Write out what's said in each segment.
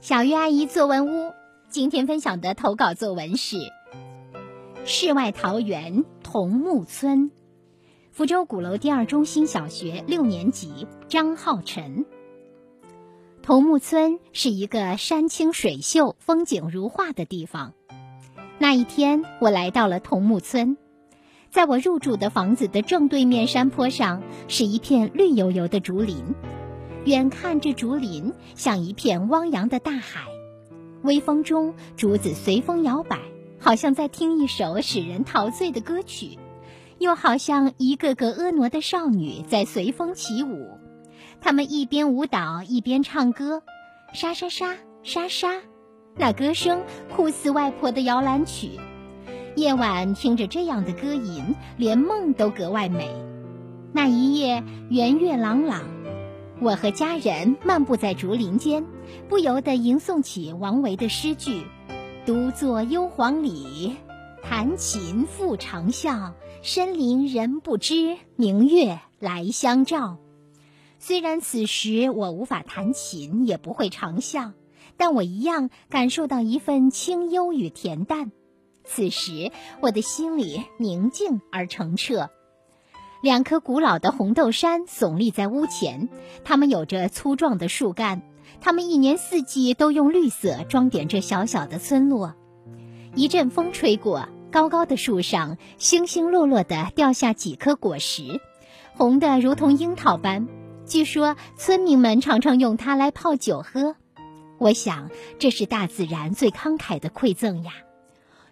小鱼阿姨作文屋今天分享的投稿作文是《世外桃源桐木村》，福州鼓楼第二中心小学六年级张浩晨。桐木村是一个山清水秀、风景如画的地方。那一天，我来到了桐木村，在我入住的房子的正对面山坡上，是一片绿油油的竹林。远看这竹林像一片汪洋的大海，微风中竹子随风摇摆，好像在听一首使人陶醉的歌曲，又好像一个个婀娜的少女在随风起舞。她们一边舞蹈一边唱歌，沙沙沙沙沙，那歌声酷似外婆的摇篮曲。夜晚听着这样的歌吟，连梦都格外美。那一夜圆月朗朗。我和家人漫步在竹林间，不由得吟诵起王维的诗句：“独坐幽篁里，弹琴复长啸。深林人不知，明月来相照。”虽然此时我无法弹琴，也不会长啸，但我一样感受到一份清幽与恬淡。此时我的心里宁静而澄澈。两棵古老的红豆杉耸立在屋前，它们有着粗壮的树干，它们一年四季都用绿色装点这小小的村落。一阵风吹过，高高的树上星星落落地掉下几颗果实，红的如同樱桃般。据说村民们常常用它来泡酒喝。我想，这是大自然最慷慨的馈赠呀！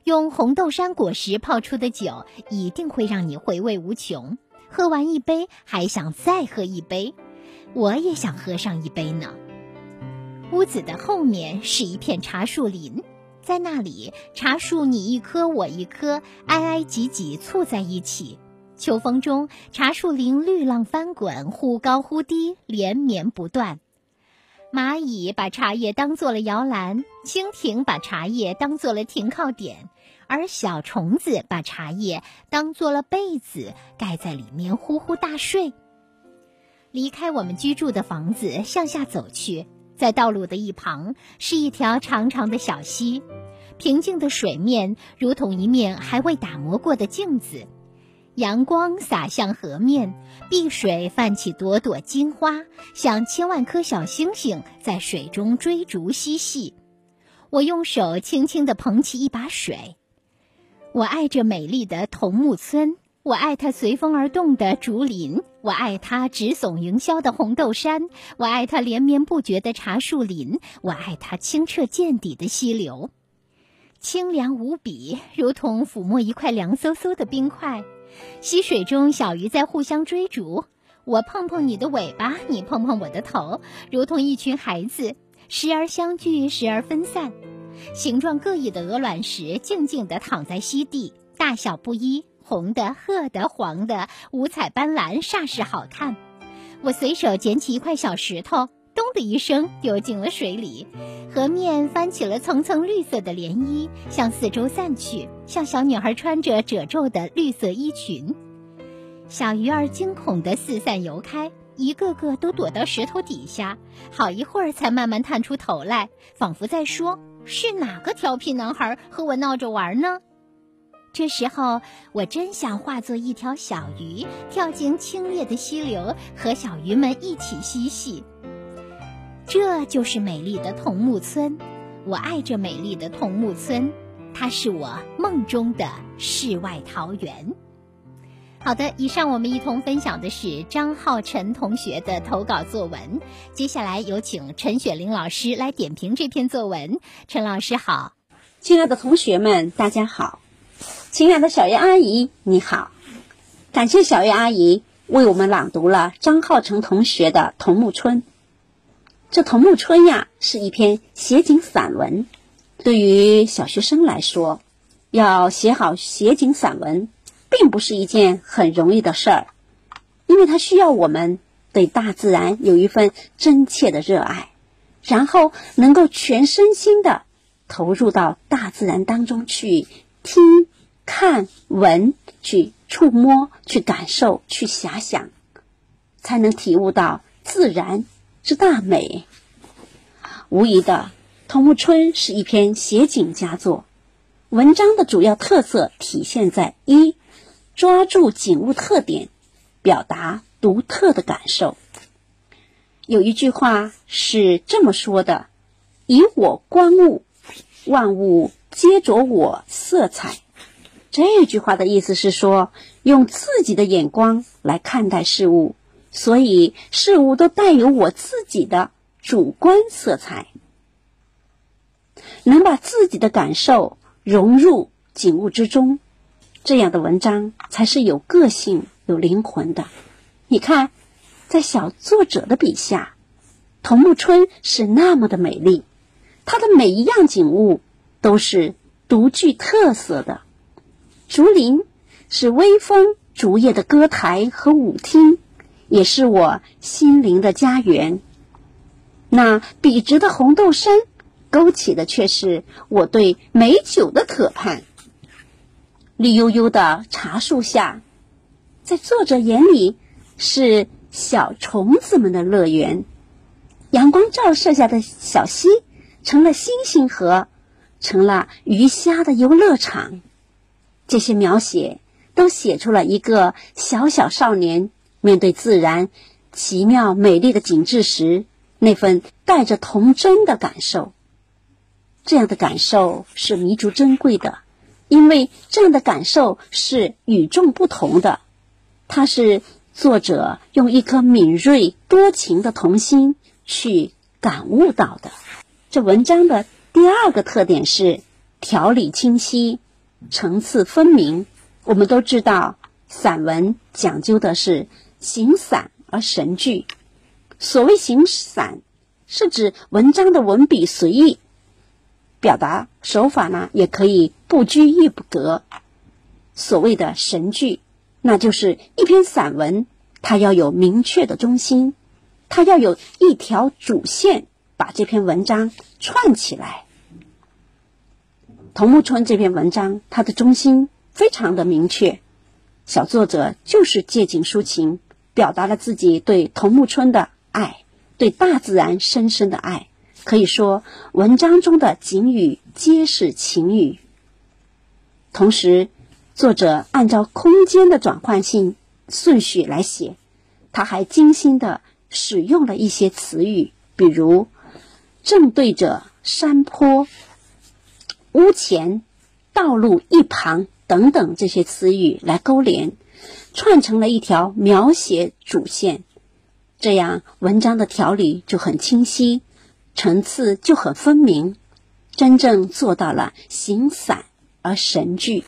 用红豆杉果实泡出的酒，一定会让你回味无穷。喝完一杯，还想再喝一杯，我也想喝上一杯呢。屋子的后面是一片茶树林，在那里，茶树你一棵我一棵，挨挨挤挤簇在一起。秋风中，茶树林绿浪翻滚，忽高忽低，连绵不断。蚂蚁把茶叶当做了摇篮，蜻蜓把茶叶当做了停靠点。而小虫子把茶叶当做了被子，盖在里面呼呼大睡。离开我们居住的房子，向下走去，在道路的一旁是一条长长的小溪，平静的水面如同一面还未打磨过的镜子，阳光洒向河面，碧水泛起朵朵金花，像千万颗小星星在水中追逐嬉戏。我用手轻轻地捧起一把水。我爱这美丽的桐木村，我爱它随风而动的竹林，我爱它直耸云霄的红豆杉，我爱它连绵不绝的茶树林，我爱它清澈见底的溪流，清凉无比，如同抚摸一块凉飕飕的冰块。溪水中小鱼在互相追逐，我碰碰你的尾巴，你碰碰我的头，如同一群孩子，时而相聚，时而分散。形状各异的鹅卵石静静地躺在溪底，大小不一，红的、褐的、黄的，五彩斑斓，煞是好看。我随手捡起一块小石头，的一声丢进了水里，河面翻起了层层绿色的涟漪，向四周散去，像小女孩穿着褶皱的绿色衣裙。小鱼儿惊恐地四散游开。一个个都躲到石头底下，好一会儿才慢慢探出头来，仿佛在说：“是哪个调皮男孩和我闹着玩呢？”这时候，我真想化作一条小鱼，跳进清冽的溪流，和小鱼们一起嬉戏。这就是美丽的桐木村，我爱这美丽的桐木村，它是我梦中的世外桃源。好的，以上我们一同分享的是张浩辰同学的投稿作文。接下来有请陈雪玲老师来点评这篇作文。陈老师好，亲爱的同学们，大家好，亲爱的小叶阿姨你好，感谢小叶阿姨为我们朗读了张浩辰同学的《桐木村》。这《桐木村》呀，是一篇写景散文。对于小学生来说，要写好写景散文。并不是一件很容易的事儿，因为它需要我们对大自然有一份真切的热爱，然后能够全身心的投入到大自然当中去听、看、闻、去触摸、去感受、去遐想，才能体悟到自然之大美。无疑的，桐木春》是一篇写景佳作，文章的主要特色体现在一，抓住景物特点，表达独特的感受。有一句话是这么说的：“以我观物，万物皆着我色彩。”这句话的意思是说，用自己的眼光来看待事物，所以事物都带有我自己的主观色彩。能把自己的感受融入景物之中，这样的文章才是有个性、有灵魂的。你看。在小作者的笔下，桐木春是那么的美丽，它的每一样景物都是独具特色的。竹林是微风竹叶的歌台和舞厅，也是我心灵的家园。那笔直的红豆杉，勾起的却是我对美酒的渴盼。绿油油的茶树下，在作者眼里是。小虫子们的乐园，阳光照射下的小溪成了星星河，成了鱼虾的游乐场。这些描写都写出了一个小小少年面对自然奇妙美丽的景致时那份带着童真的感受。这样的感受是弥足珍贵的，因为这样的感受是与众不同的，它是。作者用一颗敏锐多情的童心去感悟到的。这文章的第二个特点是条理清晰、层次分明。我们都知道，散文讲究的是形散而神聚。所谓形散，是指文章的文笔随意，表达手法呢也可以不拘一格。所谓的神聚。那就是一篇散文，它要有明确的中心，它要有一条主线，把这篇文章串起来。桐木春这篇文章，它的中心非常的明确，小作者就是借景抒情，表达了自己对桐木春的爱，对大自然深深的爱。可以说，文章中的景语皆是情语，同时。作者按照空间的转换性顺序来写，他还精心的使用了一些词语，比如“正对着山坡”“屋前”“道路一旁”等等这些词语来勾连，串成了一条描写主线，这样文章的条理就很清晰，层次就很分明，真正做到了形散而神聚。